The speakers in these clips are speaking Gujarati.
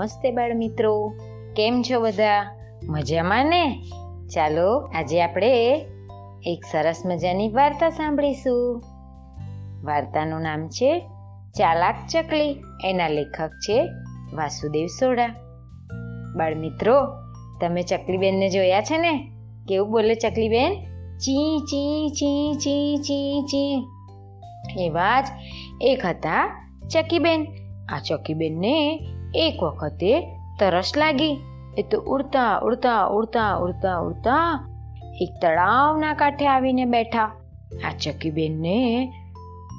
નમસ્તે બાળ મિત્રો કેમ છો બધા? મજામાં ને? ચાલો, આજે આપણે એક સરસ મજાની વાર્તા સાંભળીશું. વાર્તાનું નામ છે ચાલાક ચકલી. એના લેખક છે વાસુદેવ સોડા બાળ મિત્રો તમે ચકલીબેનને જોયા છે ને? કેવું બોલે ચકલીબેન? ચી ચી ચી ચી ચી ચી. એવા જ એક હતા ચકીબેન. આ ચકીબેનને એક વખતે તરસ લાગી. એ તો ઉડતા ઉડતા ઉડતા ઉડતા ઉડતા એક તળાવના કાંઠે આવીને બેઠા. આ ચકીબેનને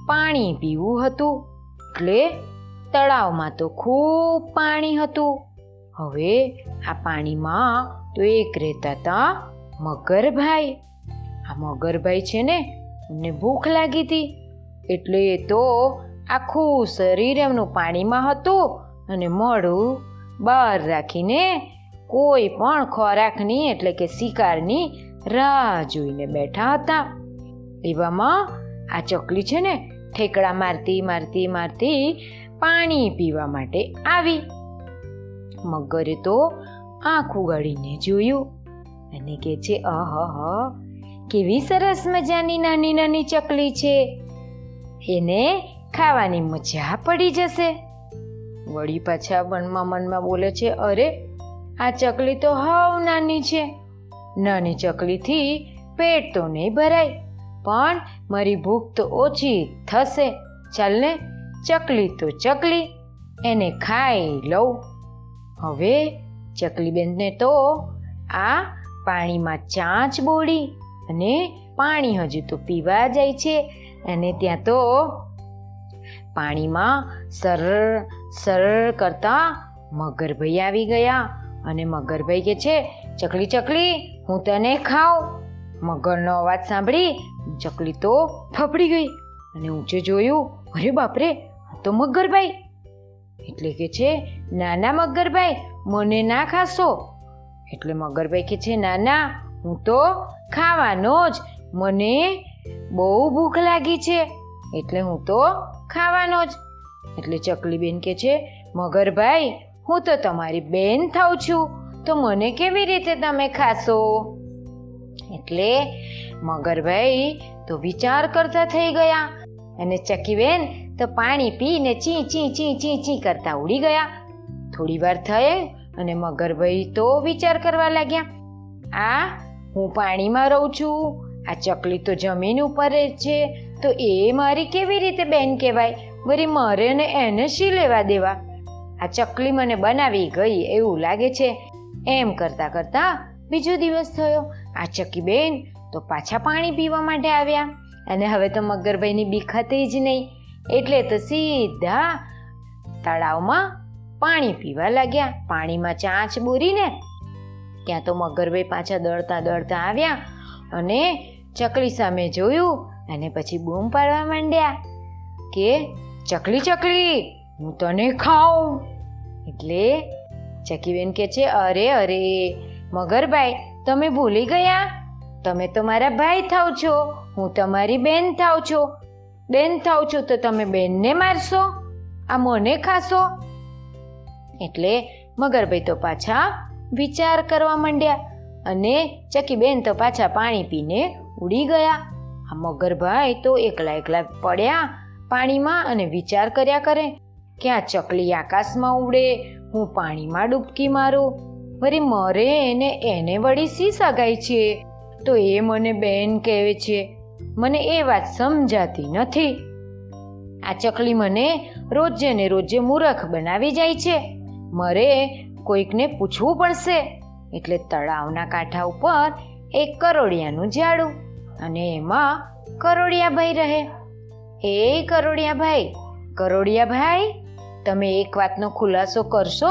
પાણી પીવું હતું. એટલે તળાવમાં તો ખૂબ પાણી હતું. હવે આ પાણીમાં તો એક રહેતા હતા મગરભાઈ. આ મગરભાઈ છે ને, એમને ભૂખ લાગી હતી એટલે એ તો આખું શરીર એમનું પાણીમાં હતું. અને મોઢું બહાર રાખીને કોઈ પણ ખોરાકની એટલે કે શિકારની રાહ જોઈને બેઠા હતા. એવામાં આ ચકલી છે ને ઠેકડા મારતી મારતી મારતી પાણી પીવા માટે આવી. મગરે તો આંખ ઉગાડીને જોયું અને કે છે અહ, કેવી સરસ મજાની નાની નાની ચકલી છે. એને ખાવાની મજા પડી જશે. વળી પાછા મનમાં મનમાં બોલે છે, અરે, આ ચકલી તો હાવ નાની છે. નાની ચકલીથી પેટ તો નહીં ભરાય, પણ મારી ભૂખ તો ઓછી થશે. ચાલને ચકલી તો ચકલી, એને ખાઈ લઉં. હવે ચકલીબેનને તો આ પાણીમાં ચાંચ બોળી અને પાણી હજુ તો પીવા જાય છે. અને ત્યાં તો પાણીમાં સરળ સરળ કરતા મગરભાઈ આવી ગયા અને મગરભાઈ કે છે, ચકલી ચકલી, હું તને ખાઉં. મગરનો અવાજ સાંભળી ચકલી તો ફફડી ગઈ અને ઊંચે જોયું, અરે બાપરે તો મગરભાઈ. એટલે કે છે, નાના મગરભાઈ, મને ના ખાશો. એટલે મગરભાઈ કે છે, નાના, હું તો ખાવાનો જ, મને બહુ ભૂખ લાગી છે. એટલે હું તો ખાવાનો જ. એટલે ચકલીબેન કે છે મગરભાઈ હું તો તમારી બેન થાઉં છું, તો મને કેવી રીતે તમે ખાશો? એટલે મગરભાઈ તો વિચાર કરતા થઈ ગયા અને ચકીબેન તો પાણી પીને ચી ચી ચી ચી ચી કરતા ઉડી ગયા. થોડી વાર થઈ અને મગરભાઈ તો વિચાર કરવા લાગ્યા, આ, હું પાણીમાં રહું છું, આ ચકલી તો જમીન ઉપર છે, તો એ મારી કેવી રીતે બેન કહેવાય? વળી મારે ને એને શી લેવા દેવા? આ ચકલી મને બનાવી ગઈ એવું લાગે છે. એમ કરતા કરતા બીજો દિવસ થયો. આ ચકી બેન તો પાછા પાણી પીવા માટે આવ્યા. અને હવે તો મગરભાઈની બીક હતી જ નહીં. એટલે તો સીધા તળાવમાં પાણી પીવા લાગ્યા. પાણીમાં ચાંચ બોરીને ત્યાં તો મગરભાઈ પાછા દળતા દળતા આવ્યા અને ચકલી સામે જોયું અને પછી બૂમ પાડવા માંડ્યા કે ચકલી ચકલી, હું તને ખાઉં. એટલે ચકીબેન કે છે, અરે અરે મગરભાઈ તમે ભૂલી ગયા? તમે તો મારા ભાઈ થાવ છો, હું તમારી બેન થાવ છો. બેન થાવ છો તો તમે બેનને મારશો, આ મને ખાશો. એટલે મગરભાઈ તો પાછા વિચાર કરવા માંડ્યા અને ચકીબેન તો પાછા પાણી પીને ઉડી ગયા. આ મગરભાઈ તો એકલા એકલા પડ્યા પાણીમાં અને વિચાર કર્યા કરે કે આ ચકલી આકાશમાં ઉડે, હું પાણીમાં ડૂબકી મારું, વળી મરે એને એને વળી સી સગાઈ છે? તો એ મને બેન કહેવે છે, મને એ વાત સમજાતી નથી. આ ચકલી મને રોજે ને રોજે મૂરખ બનાવી જાય છે. મારે કોઈકને પૂછવું પડશે, એટલે તળાવના કાંઠા ઉપર એક કરોડિયાનું ઝાડું અને એમાં કરોડિયાભાઈ રહે. હે કરોડિયાભાઈ કરોડિયાભાઈ, તમે એક વાતનો ખુલાસો કરશો?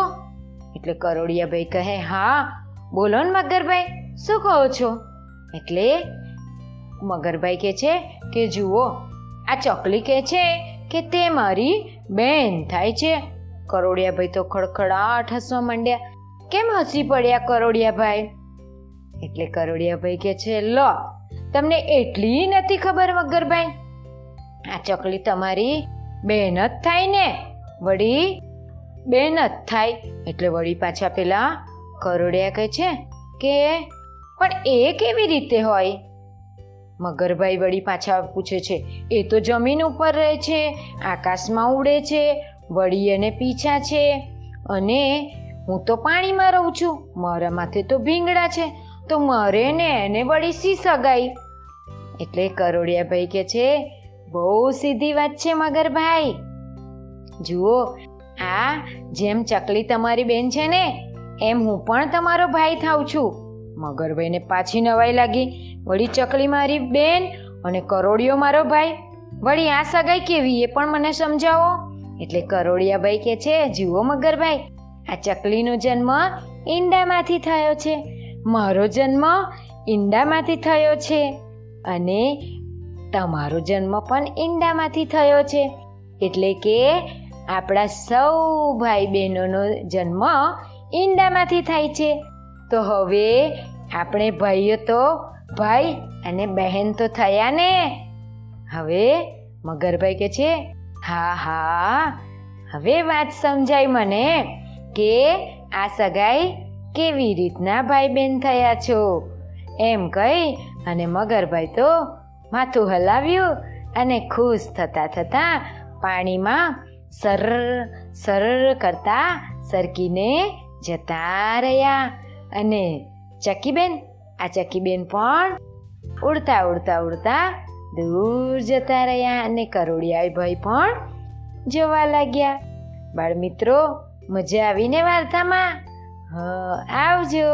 એટલે કરોડિયાભાઈ કહે, હા, બોલો ને મગરભાઈ, શું કહો છો? એટલે મગરભાઈ કહે છે કે, જુઓ, આ ચકલી કહે છે કે તે મારી બેન થાય છે. કરોડિયાભાઈ તો ખડખડાટ હસવા માંડ્યા, કેમ હસી પડ્યા કરોડિયાભાઈ? એટલે કરોડિયાભાઈ કે છે, લો, તમને એટલી નથી ખબર મગરભાઈ આ ચકલી તમારી બેન જ થાય ને. વળી બેન જ થાય. એટલે વળી પાછા પેલા કરોડિયા કહે છે કે, પણ એ કેવી રીતે હોય? મગરભાઈ વળી પાછા પૂછે છે, એ તો જમીન ઉપર રહે છે, આકાશમાં ઉડે છે, વળી એને પીછા છે. અને હું તો પાણીમાં રહું છું, મારા માથે તો ભીંગડા છે, તો મારે ને એને વળી સી સગાઈ? એટલે કરોડિયાભાઈ કે છે બહુ સીધી વાત છે, મગરભાઈ. જુઓ, આ જેમ ચકલી તમારી બેન છે ને, એમ હું પણ તમારો ભાઈ થાઉં છું. મગરભાઈને પાછી નવાઈ લાગી. વળી ચકલી મારી બેન અને કરોડિયો મારો ભાઈ. વળી આ સગાઈ કેવી, એ પણ મને સમજાવો. એટલે કરોડિયાભાઈ કે છે, જુઓ મગરભાઈ, આ ચકલીનો જન્મ ઈંડામાંથી થયો છે. મારો જન્મ ઈંડામાંથી થયો છે. અને તમારો જન્મ પણ ઈંડામાંથી થયો છે. એટલે કે આપણા સૌ ભાઈ બહેનોનો જન્મ ઈંડામાંથી થાય છે. તો હવે આપણે ભાઈઓ તો ભાઈ અને બહેન તો થયા ને. હવે મગરભાઈ કે છે, હા હા, હવે વાત સમજાય મને કે આ સગાઈ કેવી રીતના ભાઈ બહેન થયા છો. એમ કહી અને મગરભાઈ તો માથું હલાવ્યું અને ખુશ થતા થતા પાણીમાં સર સર કરતા સરકીને જતા રહ્યા. અને ચકીબેન આ ચકીબેન પણ ઉડતા ઉડતા ઉડતા દૂર જતા રહ્યા અને કરોડિયાઈ ભાઈ પણ જોવા લાગ્યા. બાળ મિત્રો મજા આવીને વાર્તામાં? હ, આવજો.